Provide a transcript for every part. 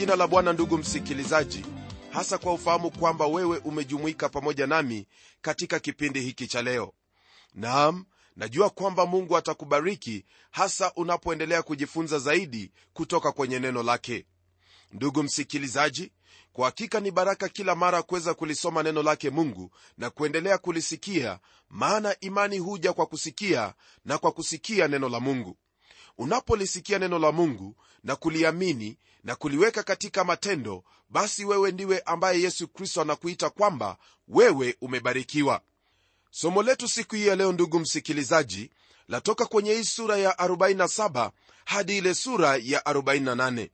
jina la bwana ndugu msikilizaji hasa kwa ufahamu kwamba wewe umejumuika pamoja nami katika kipindi hiki cha leo. Naam najua kwamba mungu atakubariki hasa unapoendelea kujifunza zaidi kutoka kwenye neno lake. Ndugu msikilizaji kwa hakika ni baraka kila mara kuweza kulisoma neno lake mungu na kuendelea kulisikia maana imani huja kwa kusikia na kwa kusikia neno la mungu unapolisikia neno la mungu na kuliamini na kuliweka katika matendo basi wewe ndiwe ambaye yesu kristo anakuita kwamba wewe umebarikiwa. Somo letu siku hii ya leo ndugu msikilizaji latoka kwenye hii sura ya 47 hadi ile sura ya 48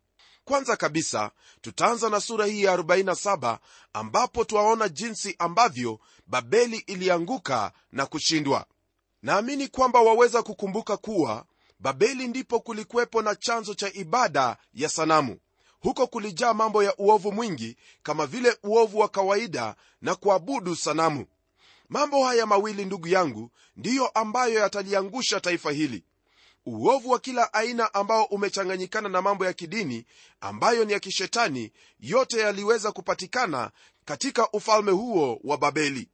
kwanza kabisa tutaanza na sura hii ya 47 ambapo twaona jinsi ambavyo babeli ilianguka na kushindwa. Naamini kwamba waweza kukumbuka kuwa babeli ndipo kulikuwepo na chanzo cha ibada ya sanamu. Huko kulijaa mambo ya uovu mwingi kama vile uovu wa kawaida na kuabudu sanamu. Mambo haya mawili ndugu yangu ndiyo ambayo yataliangusha taifa hili. Uovu wa kila aina ambao umechanganyikana na mambo ya kidini ambayo ni ya kishetani yote yaliweza kupatikana katika ufalme huo wa babeli.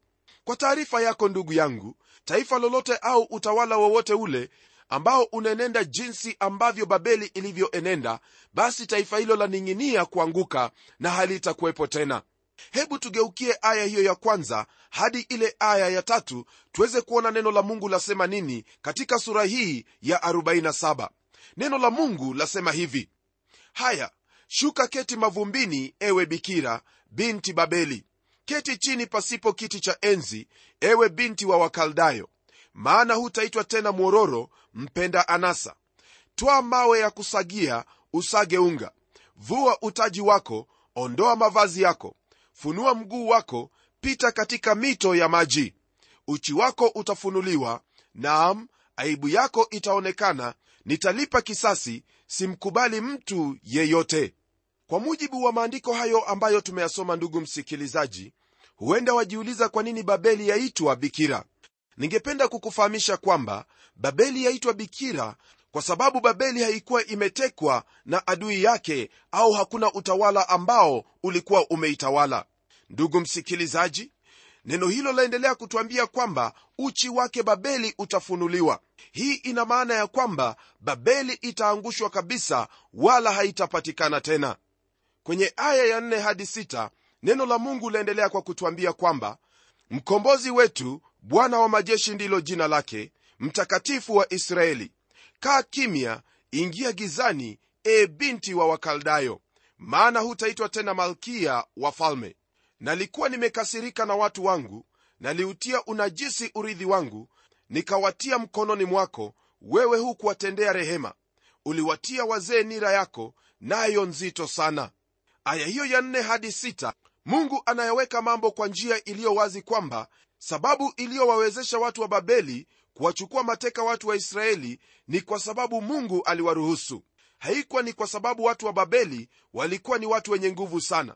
Kwa taarifa yako ndugu yangu taifa lolote au utawala wowote ule ambao unaenenda jinsi ambavyo babeli ilivyoenenda basi taifa hilo laning'inia kuanguka na halitakuwepo tena. Hebu tugeukie aya hiyo ya kwanza hadi ile aya ya tatu tuweze kuona neno la mungu lasema nini katika sura hii ya 47 neno la mungu lasema hivi haya shuka keti mavumbini ewe bikira binti babeli. Keti chini pasipo kiti cha enzi ewe binti wa wakaldayo maana hutaitwa tena mwororo mpenda anasa. Twaa mawe ya kusagia usage unga. Vua utaji wako ondoa mavazi yako. Funua mguu wako pita katika mito ya maji. Uchi wako utafunuliwa naam aibu yako itaonekana. Nitalipa kisasi simkubali mtu yeyote. Kwa mujibu wa maandiko hayo ambayo tumeyasoma ndugu msikilizaji huenda wajiuliza kwa nini babeli yaitwa bikira ningependa kukufahamisha kwamba babeli yaitwa bikira kwa sababu babeli haikuwa imetekwa na adui yake au hakuna utawala ambao ulikuwa umeitawala. Ndugu msikilizaji neno hilo laendelea kutwambia kwamba uchi wake babeli utafunuliwa. Hii ina maana ya kwamba babeli itaangushwa kabisa wala haitapatikana tena. Kwenye aya ya 4 hadi 6 neno la mungu laendelea kwa kutwambia kwamba mkombozi wetu bwana wa majeshi ndilo jina lake mtakatifu wa israeli. Kaa kimya ingia gizani e binti wa wakaldayo maana hutaitwa tena malkia wa falme. Nalikuwa nimekasirika na watu wangu naliutia unajisi urithi wangu nikawatia mkononi mwako wewe hukuwatendea rehema. Uliwatia wazee nira yako nayo nzito sana. Aya hiyo ya nne hadi sita mungu anayeweka mambo kwa njia iliyo wazi kwamba sababu iliyowawezesha watu wa babeli kuwachukua mateka watu wa israeli ni kwa sababu mungu aliwaruhusu. Haikuwa ni kwa sababu watu wa babeli walikuwa ni watu wenye nguvu sana.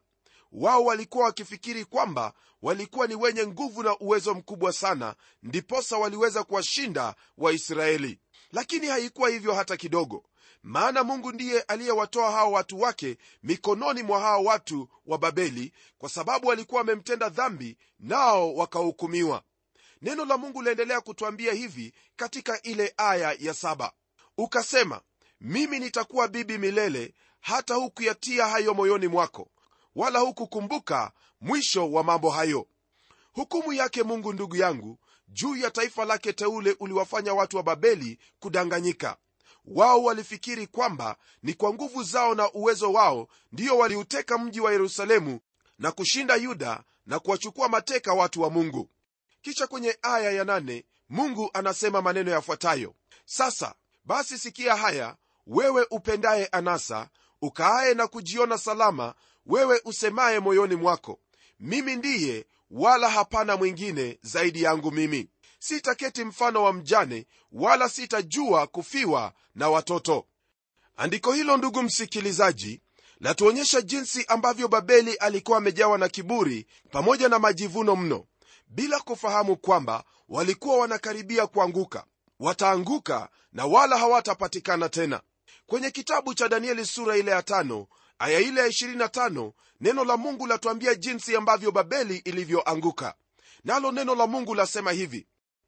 Wao walikuwa wakifikiri kwamba walikuwa ni wenye nguvu na uwezo mkubwa sana ndiposa waliweza kuwashinda waisraeli. Lakini haikuwa hivyo hata kidogo maana mungu ndiye aliyewatoa hao watu wake mikononi mwa hao watu wa babeli kwa sababu walikuwa wamemtenda dhambi nao wakahukumiwa. Neno la mungu laendelea kutwambia hivi katika ile aya ya saba. Ukasema mimi nitakuwa bibi milele hata hukuyatia hayo moyoni mwako wala hukukumbuka mwisho wa mambo hayo. Hukumu yake mungu ndugu yangu juu ya taifa lake teule uliwafanya watu wa babeli kudanganyika wao walifikiri kwamba ni kwa nguvu zao na uwezo wao ndiyo waliuteka mji wa yerusalemu na kushinda yuda na kuwachukua mateka watu wa mungu. Kisha kwenye aya ya nane, mungu anasema maneno yafuatayo. Sasa basi sikia haya wewe upendaye anasa ukaaye na kujiona salama wewe usemaye moyoni mwako mimi ndiye wala hapana mwingine zaidi yangu mimi sitaketi mfano wa mjane wala sitajua kufiwa na watoto. Andiko hilo ndugu msikilizaji latuonyesha jinsi ambavyo babeli alikuwa amejawa na kiburi pamoja na majivuno mno bila kufahamu kwamba walikuwa wanakaribia kuanguka wataanguka na wala hawatapatikana tena. Kwenye kitabu cha danieli sura ile ya tano aya ile ya 25 neno la mungu latuambia jinsi ambavyo babeli ilivyoanguka. Nalo neno la mungu lasema hivi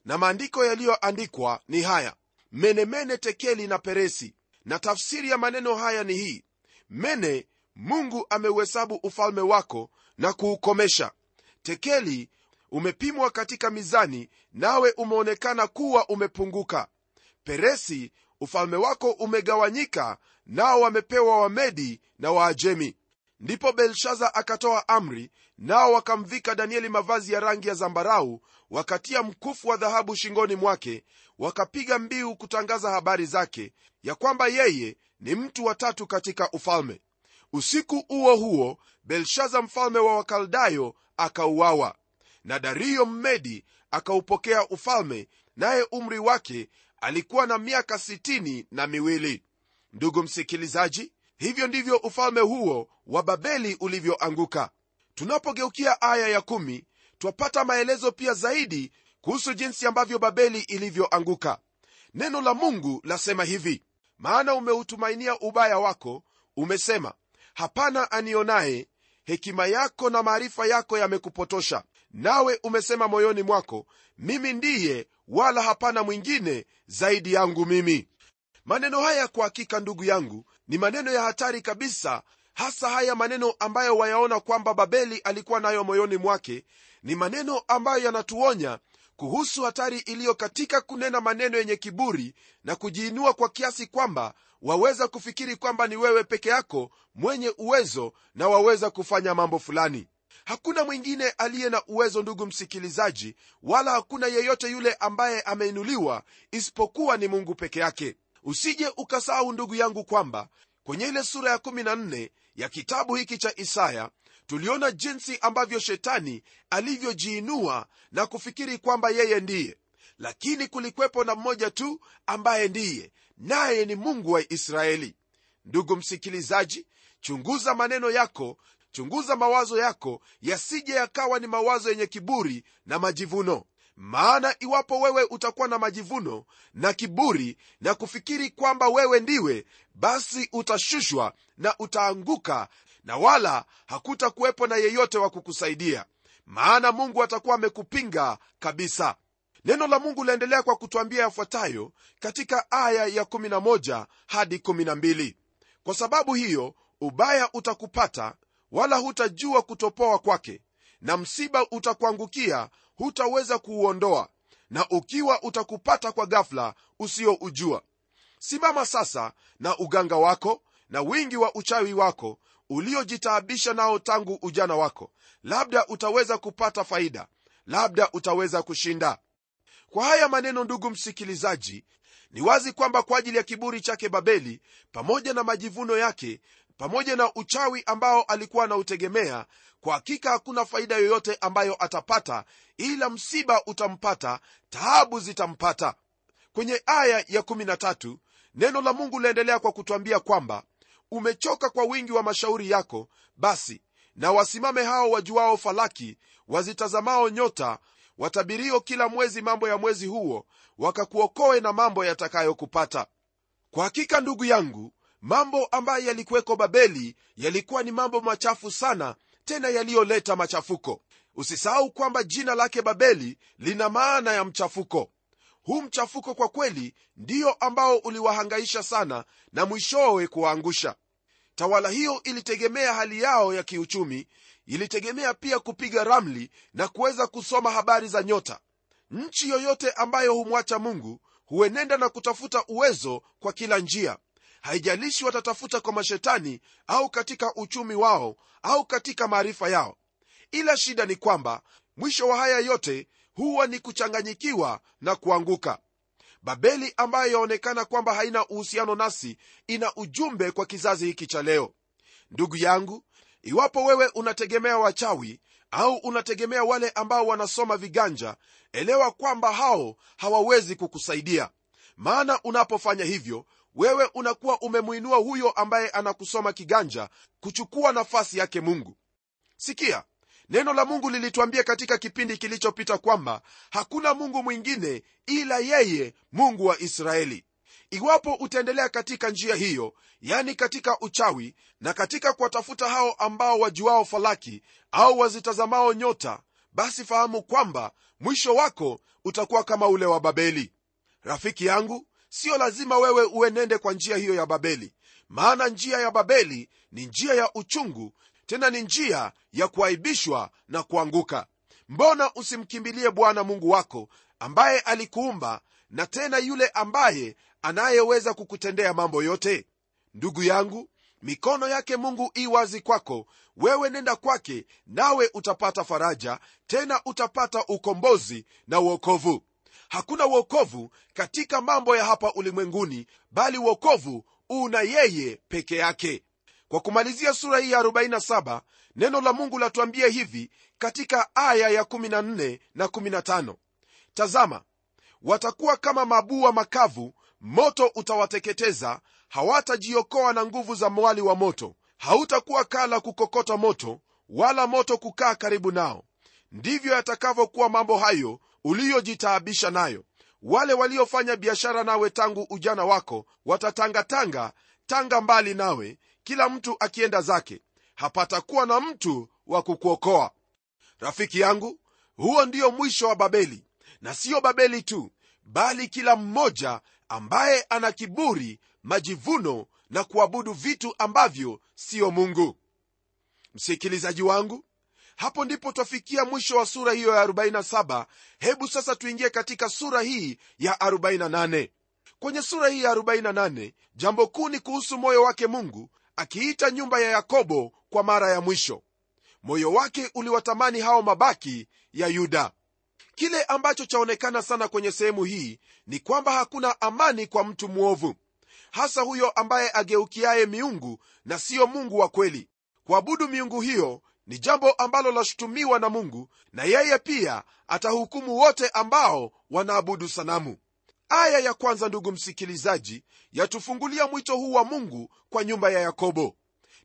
na maandiko yaliyoandikwa ni haya. Menemene tekeli na peresi. Na tafsiri ya maneno haya ni hii. Mene mungu ameuhesabu ufalme wako na kuukomesha. Tekeli umepimwa katika mizani nawe umeonekana kuwa umepunguka. Peresi ufalme wako umegawanyika nao wamepewa wamedi na waajemi. Ndipo belshaza akatoa amri nao wakamvika danieli mavazi ya rangi ya zambarau wakatia mkufu wa dhahabu shingoni mwake wakapiga mbiu kutangaza habari zake ya kwamba yeye ni mtu wa tatu katika ufalme. Usiku huo huo belshaza mfalme wa wakaldayo akauawa na dario mmedi akaupokea ufalme naye umri wake alikuwa na miaka 60 na miwili. Ndugu msikilizaji hivyo ndivyo ufalme huo wa babeli ulivyoanguka tunapogeukia aya ya kumi, twapata maelezo pia zaidi kuhusu jinsi ambavyo babeli ilivyoanguka. Neno la mungu lasema hivi maana umeutumainia ubaya wako umesema hapana anionaye hekima yako na maarifa yako yamekupotosha. Nawe umesema moyoni mwako mimi ndiye wala hapana mwingine zaidi yangu mimi maneno haya kwa hakika ndugu yangu ni maneno ya hatari kabisa hasa haya maneno ambayo wayaona kwamba babeli alikuwa nayo moyoni mwake ni maneno ambayo yanatuonya kuhusu hatari iliyo katika kunena maneno yenye kiburi na kujiinua kwa kiasi kwamba waweza kufikiri kwamba ni wewe peke yako mwenye uwezo na waweza kufanya mambo fulani. Hakuna mwingine aliye na uwezo ndugu msikilizaji wala hakuna yeyote yule ambaye ameinuliwa isipokuwa ni mungu peke yake. Usije ukasahau ndugu yangu kwamba kwenye ile sura ya 14 ya kitabu hiki cha isaya tuliona jinsi ambavyo shetani alivyojiinua na kufikiri kwamba yeye ndiye. Lakini kulikwepo na mmoja tu ambaye ndiye naye ni mungu wa israeli. Ndugu msikilizaji chunguza maneno yako chunguza mawazo yako yasije yakawa ni mawazo yenye kiburi na majivuno maana iwapo wewe utakuwa na majivuno na kiburi na kufikiri kwamba wewe ndiwe basi utashushwa na utaanguka na wala hakutakuwepo na yeyote wa kukusaidia. Maana mungu atakuwa amekupinga kabisa. Neno la mungu laendelea kwa kutwambia yafuatayo katika aya ya 11 hadi 12 kwa sababu hiyo ubaya utakupata wala hutajua kutopoa kwake na msiba utakuangukia hutaweza kuuondoa na ukiwa utakupata kwa gafla usioujua. Simama sasa na uganga wako na wingi wa uchawi wako uliojitaabisha nao tangu ujana wako. Labda utaweza kupata faida labda utaweza kushinda. Kwa haya maneno ndugu msikilizaji ni wazi kwamba kwa ajili ya kiburi chake babeli pamoja na majivuno yake pamoja na uchawi ambao alikuwa anautegemea kwa hakika hakuna faida yoyote ambayo atapata ila msiba utampata taabu zitampata. Kwenye aya ya 13 neno la mungu laendelea kwa kutwambia kwamba umechoka kwa wingi wa mashauri yako basi na wasimame hao wajuao falaki wazitazamao nyota watabirio kila mwezi mambo ya mwezi huo wakakuokoe na mambo yatakayokupata. Kwa hakika ndugu yangu mambo ambayo yalikuweko babeli yalikuwa ni mambo machafu sana tena yaliyoleta machafuko. Usisahau kwamba jina lake babeli lina maana ya mchafuko. Huu mchafuko kwa kweli ndiyo ambao uliwahangaisha sana na mwishowe kuwaangusha. Tawala hiyo ilitegemea hali yao ya kiuchumi ilitegemea pia kupiga ramli na kuweza kusoma habari za nyota. Nchi yoyote ambayo humwacha mungu huenenda na kutafuta uwezo kwa kila njia haijalishi watatafuta kwa mashetani au katika uchumi wao au katika maarifa yao. Ila shida ni kwamba mwisho wa haya yote huwa ni kuchanganyikiwa na kuanguka. Babeli ambayo yaonekana kwamba haina uhusiano nasi ina ujumbe kwa kizazi hiki cha leo. Ndugu yangu iwapo wewe unategemea wachawi au unategemea wale ambao wanasoma viganja elewa kwamba hao hawawezi kukusaidia. Maana unapofanya hivyo wewe unakuwa umemwinua huyo ambaye anakusoma kiganja kuchukua nafasi yake mungu. Sikia neno la mungu lilituambia katika kipindi kilichopita kwamba hakuna mungu mwingine ila yeye mungu wa israeli. Iwapo utaendelea katika njia hiyo yani katika uchawi na katika kuwatafuta hao ambao wajuao falaki au wazitazamao nyota basi fahamu kwamba mwisho wako utakuwa kama ule wa babeli. Rafiki yangu siyo lazima wewe uenende kwa njia hiyo ya babeli. Maana njia ya babeli ni njia ya uchungu tena ni njia ya kuaibishwa na kuanguka. Mbona usimkimbilie bwana mungu wako ambaye alikuumba na tena yule ambaye anayeweza kukutendea mambo yote? Ndugu yangu mikono yake mungu i wazi kwako. Wewe nenda kwake nawe utapata faraja tena utapata ukombozi na uokovu hakuna uokovu katika mambo ya hapa ulimwenguni bali uokovu una yeye peke yake. Kwa kumalizia sura hii ya 47 neno la mungu latuambia hivi katika aya ya 14 na 15 tazama watakuwa kama mabua makavu moto utawateketeza hawatajiokoa na nguvu za mwali wa moto. Hautakuwa kala kukokota moto wala moto kukaa karibu nao. Ndivyo yatakavyokuwa mambo hayo uliyojitaabisha nayo. Wale waliofanya biashara nawe tangu ujana wako watatangatanga tanga mbali nawe kila mtu akienda zake. Hapatakuwa na mtu wa kukuokoa. Rafiki yangu huo ndio mwisho wa babeli. Na siyo babeli tu bali kila mmoja ambaye ana kiburi majivuno na kuabudu vitu ambavyo siyo mungu. Msikilizaji wangu hapo ndipo twafikia mwisho wa sura hiyo ya 47 hebu sasa tuingie katika sura hii ya 48 kwenye sura hii ya 48 jambo kuu ni kuhusu moyo wake mungu akiita nyumba ya yakobo kwa mara ya mwisho. Moyo wake uliwatamani hao mabaki ya yuda. Kile ambacho chaonekana sana kwenye sehemu hii ni kwamba hakuna amani kwa mtu mwovu hasa huyo ambaye ageukiaye miungu na siyo mungu wa kweli. Kuabudu miungu hiyo ni jambo ambalo lashutumiwa na mungu na yeye pia atahukumu wote ambao wanaabudu sanamu. Aya ya kwanza ndugu msikilizaji yatufungulia mwito huu wa mungu kwa nyumba ya yakobo.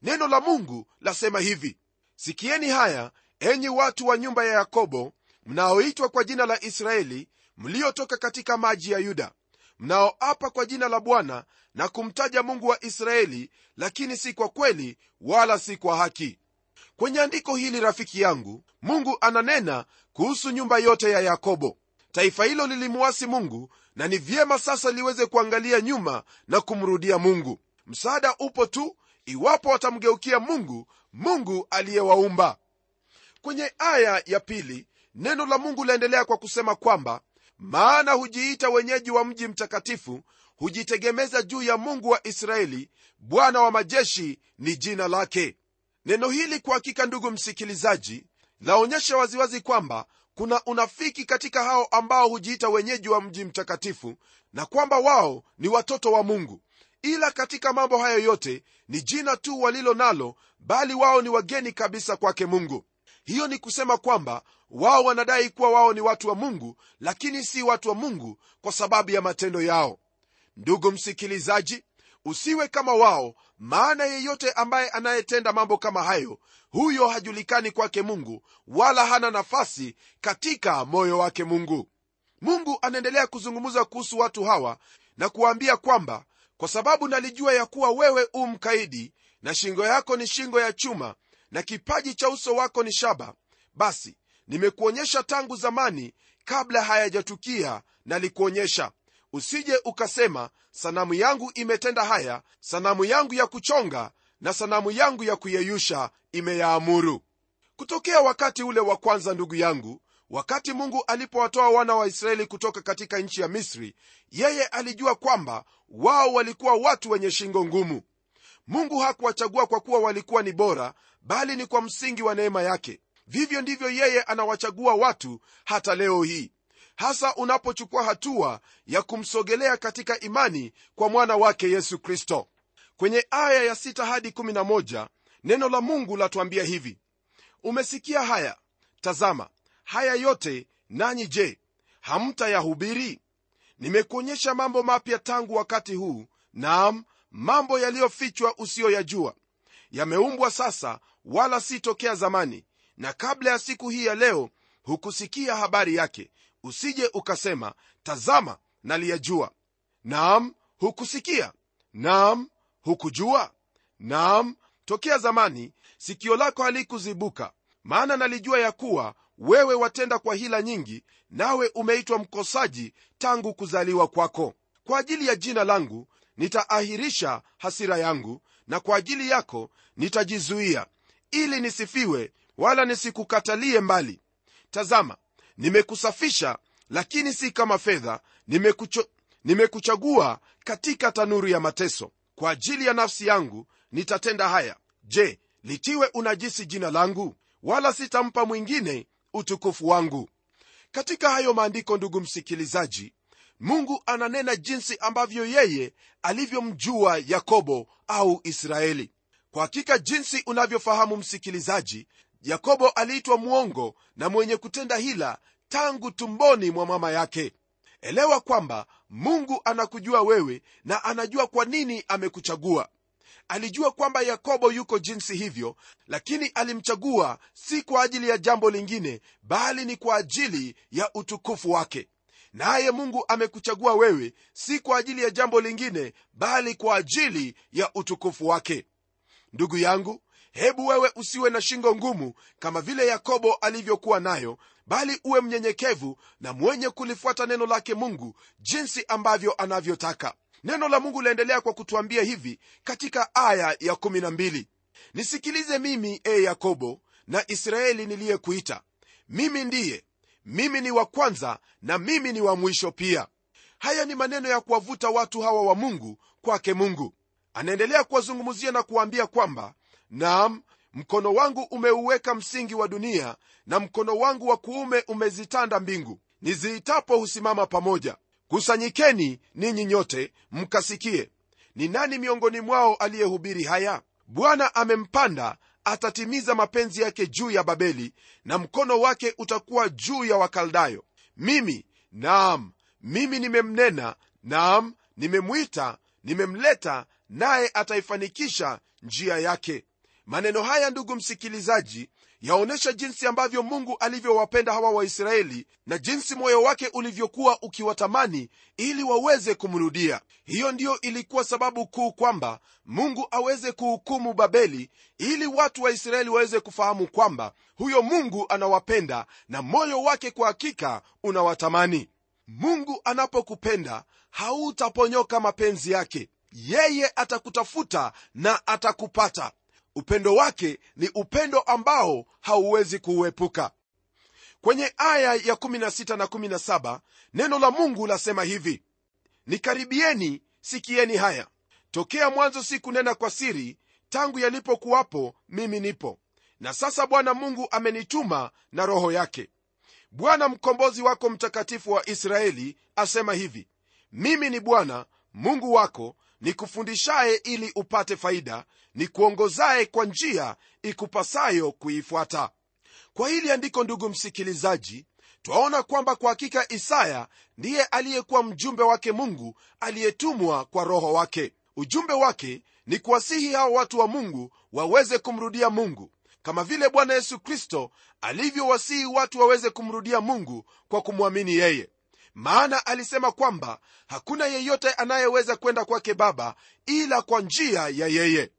Neno la mungu lasema hivi sikieni haya enyi watu wa nyumba ya yakobo mnaoitwa kwa jina la israeli mliotoka katika maji ya yuda mnaoapa kwa jina la bwana na kumtaja mungu wa israeli lakini si kwa kweli wala si kwa haki kwenye andiko hili rafiki yangu mungu ananena kuhusu nyumba yote ya yakobo. Taifa hilo lilimuasi mungu na ni vyema sasa liweze kuangalia nyuma na kumrudia mungu. Msaada upo tu iwapo watamgeukia mungu mungu aliyewaumba. Kwenye aya ya pili neno la mungu laendelea kwa kusema kwamba maana hujiita wenyeji wa mji mtakatifu hujitegemeza juu ya mungu wa israeli bwana wa majeshi ni jina lake neno hili kwa hakika ndugu msikilizaji laonyesha waziwazi kwamba kuna unafiki katika hao ambao hujiita wenyeji wa mji mtakatifu na kwamba wao ni watoto wa mungu. Ila katika mambo hayo yote ni jina tu walilo nalo bali wao ni wageni kabisa kwake mungu. Hiyo ni kusema kwamba wao wanadai kuwa wao ni watu wa mungu lakini si watu wa mungu kwa sababu ya matendo yao. Ndugu msikilizaji usiwe kama wao maana yeyote ambaye anayetenda mambo kama hayo huyo hajulikani kwake mungu wala hana nafasi katika moyo wake mungu. Mungu anaendelea kuzungumza kuhusu watu hawa na kuwaambia kwamba kwa sababu nalijua ya kuwa wewe u mkaidi na shingo yako ni shingo ya chuma na kipaji cha uso wako ni shaba basi nimekuonyesha tangu zamani kabla hayajatukia nalikuonyesha usije ukasema sanamu yangu imetenda haya sanamu yangu ya kuchonga na sanamu yangu ya kuyeyusha imeyaamuru. Kutokea wakati ule wa kwanza ndugu yangu wakati mungu alipowatoa wana wa israeli kutoka katika nchi ya misri yeye alijua kwamba wao walikuwa watu wenye shingo ngumu. Mungu hakuwachagua kwa kuwa walikuwa ni bora bali ni kwa msingi wa neema yake. Vivyo ndivyo yeye anawachagua watu hata leo hii hasa unapochukua hatua ya kumsogelea katika imani kwa mwana wake yesu kristo. Kwenye aya ya 6 hadi 11 neno la mungu latuambia hivi. Umesikia haya? Tazama haya yote nanyi je hamtayahubiri? Nimekuonyesha mambo mapya tangu wakati huu naam mambo yaliyofichwa usiyoyajua. Yameumbwa sasa wala si tokea zamani na kabla ya siku hii ya leo hukusikia habari yake usije ukasema tazama naliyajua. Naam hukusikia. Naam hukujua. Naam tokea zamani sikio lako halikuzibuka. Maana nalijua ya kuwa wewe watenda kwa hila nyingi nawe umeitwa mkosaji tangu kuzaliwa kwako. Kwa ajili ya jina langu nitaahirisha hasira yangu na kwa ajili yako nitajizuia ili nisifiwe wala nisikukatalie mbali. Tazama nimekusafisha lakini si kama fedha. Nimekucho, nimekuchagua katika tanuru ya mateso. Kwa ajili ya nafsi yangu nitatenda haya. Je litiwe unajisi jina langu? Wala sitampa mwingine utukufu wangu. Katika hayo maandiko ndugu msikilizaji mungu ananena jinsi ambavyo yeye alivyomjua yakobo au israeli. Kwa hakika jinsi unavyofahamu msikilizaji yakobo aliitwa mwongo na mwenye kutenda hila tangu tumboni mwa mama yake. Elewa kwamba mungu anakujua wewe na anajua kwa nini amekuchagua. Alijua kwamba yakobo yuko jinsi hivyo lakini alimchagua si kwa ajili ya jambo lingine bali ni kwa ajili ya utukufu wake. Naye mungu amekuchagua wewe si kwa ajili ya jambo lingine bali kwa ajili ya utukufu wake. Ndugu yangu hebu wewe usiwe na shingo ngumu kama vile yakobo alivyokuwa nayo bali uwe mnyenyekevu na mwenye kulifuata neno lake mungu jinsi ambavyo anavyotaka. Neno la mungu laendelea kwa kutuambia hivi katika aya ya 12 nisikilize mimi e yakobo na israeli niliyekuita. Mimi ndiye. Mimi ni wa kwanza na mimi ni wa mwisho pia. Haya ni maneno ya kuwavuta watu hawa wa mungu kwake mungu. Anaendelea kuwazungumzia na kuwaambia kwamba naam mkono wangu umeuweka msingi wa dunia na mkono wangu wa kuume umezitanda mbingu. Niziitapo husimama pamoja. Kusanyikeni ninyi nyote mkasikie. Ni nani miongoni mwao aliyehubiri haya? Bwana amempanda atatimiza mapenzi yake juu ya babeli na mkono wake utakuwa juu ya wakaldayo. Mimi naam mimi nimemnena naam nimemwita nimemleta naye ataifanikisha njia yake maneno haya ndugu msikilizaji yaonyesha jinsi ambavyo mungu alivyowapenda hawa waisraeli na jinsi moyo wake ulivyokuwa ukiwatamani ili waweze kumrudia. Hiyo ndiyo ilikuwa sababu kuu kwamba mungu aweze kuhukumu babeli ili watu wa israeli waweze kufahamu kwamba huyo mungu anawapenda na moyo wake kwa hakika unawatamani. Mungu anapokupenda hautaponyoka mapenzi yake. Yeye atakutafuta na atakupata upendo wake ni upendo ambao hauwezi kuuepuka. Kwenye aya ya 16 na 17 neno la mungu lasema hivi nikaribieni sikieni haya. Tokea mwanzo sikunena kwa siri tangu yalipokuwapo mimi nipo. Na sasa bwana mungu amenituma na roho yake. Bwana mkombozi wako mtakatifu wa israeli asema hivi mimi ni bwana mungu wako nikufundishaye ili upate faida nikuongozaye kwa njia ikupasayo kuifuata. Kwa hili andiko ndugu msikilizaji twaona kwamba kwa hakika isaya ndiye aliyekuwa mjumbe wake mungu aliyetumwa kwa roho wake. Ujumbe wake ni kuwasihi hao watu wa mungu waweze kumrudia mungu kama vile bwana yesu kristo alivyowasihi watu waweze kumrudia mungu kwa kumwamini yeye maana alisema kwamba hakuna yeyote anayeweza kwenda kwake baba ila kwa njia ya yeye.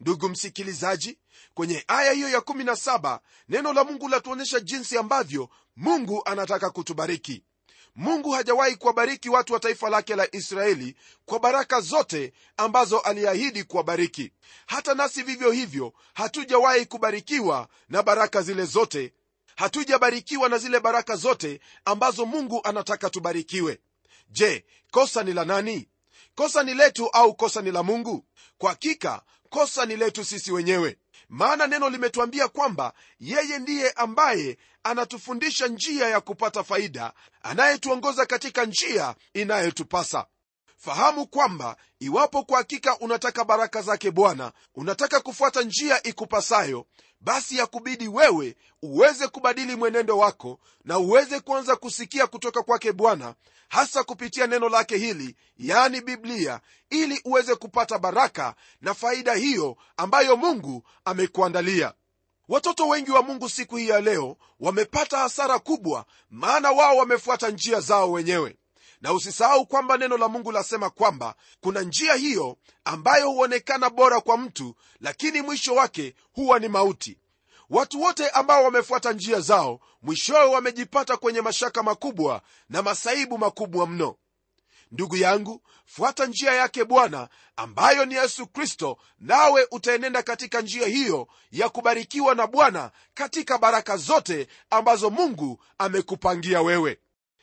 Ndugu msikilizaji kwenye aya hiyo ya 17 neno la mungu latuonyesha jinsi ambavyo mungu anataka kutubariki. Mungu hajawahi kuwabariki watu wa taifa lake la israeli kwa baraka zote ambazo aliahidi kuwabariki. Hata nasi vivyo hivyo hatujawahi kubarikiwa na baraka zile zote hatujabarikiwa na zile baraka zote ambazo mungu anataka tubarikiwe. Je kosa ni la nani? Kosa ni letu au kosa ni la mungu? Kwa hakika kosa ni letu sisi wenyewe. Maana neno limetuambia kwamba yeye ndiye ambaye anatufundisha njia ya kupata faida anayetuongoza katika njia inayotupasa. Fahamu kwamba iwapo kwa hakika unataka baraka zake bwana unataka kufuata njia ikupasayo basi yakubidi wewe uweze kubadili mwenendo wako na uweze kuanza kusikia kutoka kwake bwana hasa kupitia neno lake hili yaani biblia ili uweze kupata baraka na faida hiyo ambayo mungu amekuandalia. Watoto wengi wa mungu siku hii ya leo wamepata hasara kubwa maana wao wamefuata njia zao wenyewe na usisahau kwamba neno la mungu lasema kwamba kuna njia hiyo ambayo huonekana bora kwa mtu lakini mwisho wake huwa ni mauti. Watu wote ambao wamefuata njia zao mwishowe wamejipata kwenye mashaka makubwa na masaibu makubwa mno. Ndugu yangu fuata njia yake bwana ambayo ni yesu kristo nawe utaenenda katika njia hiyo ya kubarikiwa na bwana katika baraka zote ambazo mungu amekupangia wewe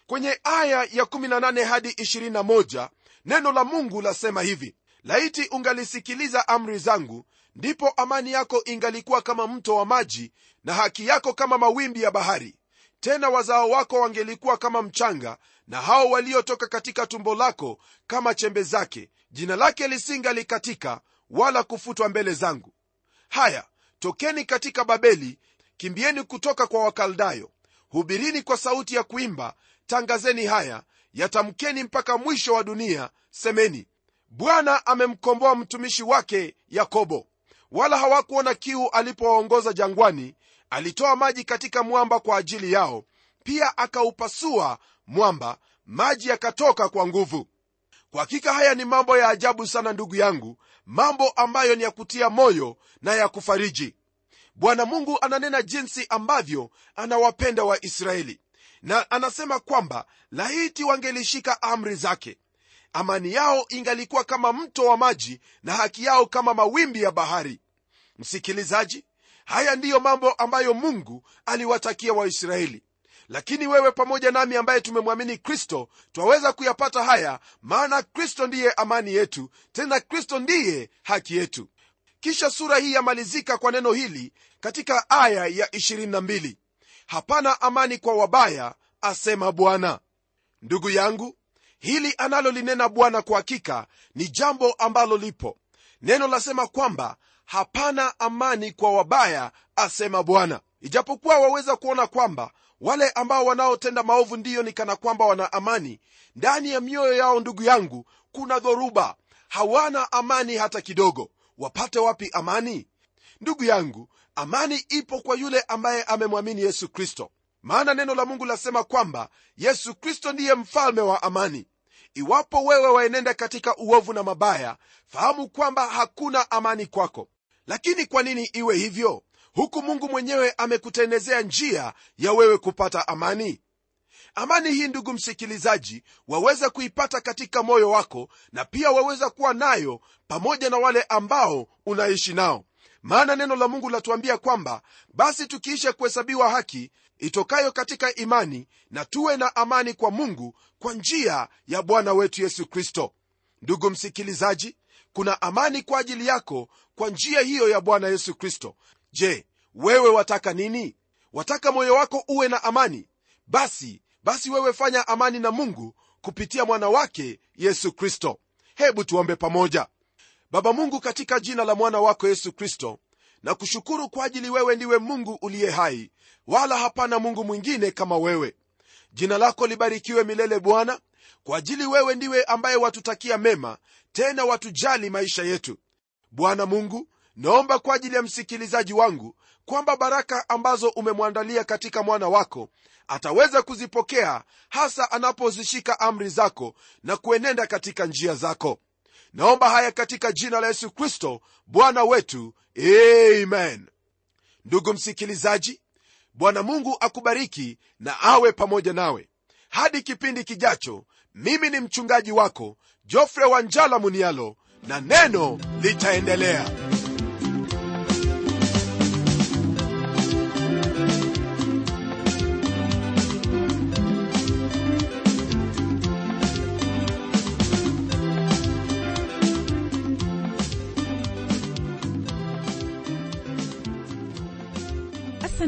kwenye aya ya 18 hadi 21 neno la mungu lasema hivi laiti ungalisikiliza amri zangu ndipo amani yako ingalikuwa kama mto wa maji na haki yako kama mawimbi ya bahari. Tena wazao wako wangelikuwa kama mchanga na hao waliotoka katika tumbo lako kama chembe zake. Jina lake lisingalikatika wala kufutwa mbele zangu. Haya tokeni katika babeli kimbieni kutoka kwa wakaldayo. Hubirini kwa sauti ya kuimba tangazeni haya yatamkeni mpaka mwisho wa dunia semeni bwana amemkomboa mtumishi wake yakobo. Wala hawakuona kiu alipowaongoza jangwani alitoa maji katika mwamba kwa ajili yao pia akaupasua mwamba maji yakatoka kwa nguvu. Kwa hakika haya ni mambo ya ajabu sana ndugu yangu mambo ambayo ni ya kutia moyo na ya kufariji. Bwana mungu ananena jinsi ambavyo anawapenda waisraeli na anasema kwamba laiti wangelishika amri zake amani yao ingalikuwa kama mto wa maji na haki yao kama mawimbi ya bahari. Msikilizaji haya ndiyo mambo ambayo mungu aliwatakia waisraeli. Lakini wewe pamoja nami ambaye tumemwamini kristo twaweza kuyapata haya maana kristo ndiye amani yetu tena kristo ndiye haki yetu. Kisha sura hii yamalizika kwa neno hili katika aya ya 22 hapana amani kwa wabaya asema bwana. Ndugu yangu hili analolinena bwana kwa hakika ni jambo ambalo lipo. Neno lasema kwamba hapana amani kwa wabaya asema bwana. Ijapokuwa waweza kuona kwamba wale ambao wanaotenda maovu ndiyo ni kana kwamba wana amani ndani ya mioyo yao ndugu yangu kuna dhoruba. Hawana amani hata kidogo. Wapate wapi amani? Ndugu yangu amani ipo kwa yule ambaye amemwamini yesu kristo. Maana neno la mungu lasema kwamba yesu kristo ndiye mfalme wa amani. Iwapo wewe waenenda katika uovu na mabaya fahamu kwamba hakuna amani kwako. Lakini kwa nini iwe hivyo? Huku mungu mwenyewe amekutendezea njia ya wewe kupata amani. Amani hii ndugu msikilizaji waweza kuipata katika moyo wako na pia waweza kuwa nayo pamoja na wale ambao unaishi nao maana neno la mungu latuambia kwamba basi tukiisha kuhesabiwa haki itokayo katika imani na tuwe na amani kwa mungu kwa njia ya bwana wetu yesu kristo. Ndugu msikilizaji kuna amani kwa ajili yako kwa njia hiyo ya bwana yesu kristo. Je wewe wataka nini? Wataka moyo wako uwe na amani? Basi basi wewe fanya amani na mungu kupitia mwana wake yesu kristo. Hebu tuombe pamoja baba mungu katika jina la mwana wako yesu kristo na kushukuru kwa ajili wewe ndiwe mungu uliye hai wala hapana mungu mwingine kama wewe. Jina lako libarikiwe milele bwana kwa ajili wewe ndiwe ambaye watutakia mema tena watujali maisha yetu. Bwana mungu naomba kwa ajili ya msikilizaji wangu kwamba baraka ambazo umemwandalia katika mwana wako ataweza kuzipokea hasa anapozishika amri zako na kuenenda katika njia zako naomba haya katika jina la yesu kristo bwana wetu. Amen. Ndugu msikilizaji bwana mungu akubariki na awe pamoja nawe. Hadi kipindi kijacho mimi ni mchungaji wako jofre wanjala munialo na neno litaendelea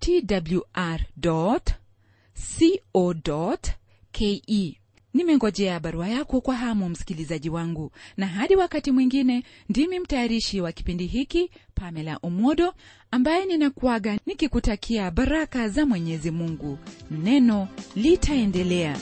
twr co ke nimengojea barua yako kwa hamu msikilizaji wangu. Na hadi wakati mwingine ndimi mtayarishi wa kipindi hiki pamela umodo ambaye ninakuaga nikikutakia baraka za mwenyezi mungu. Neno litaendelea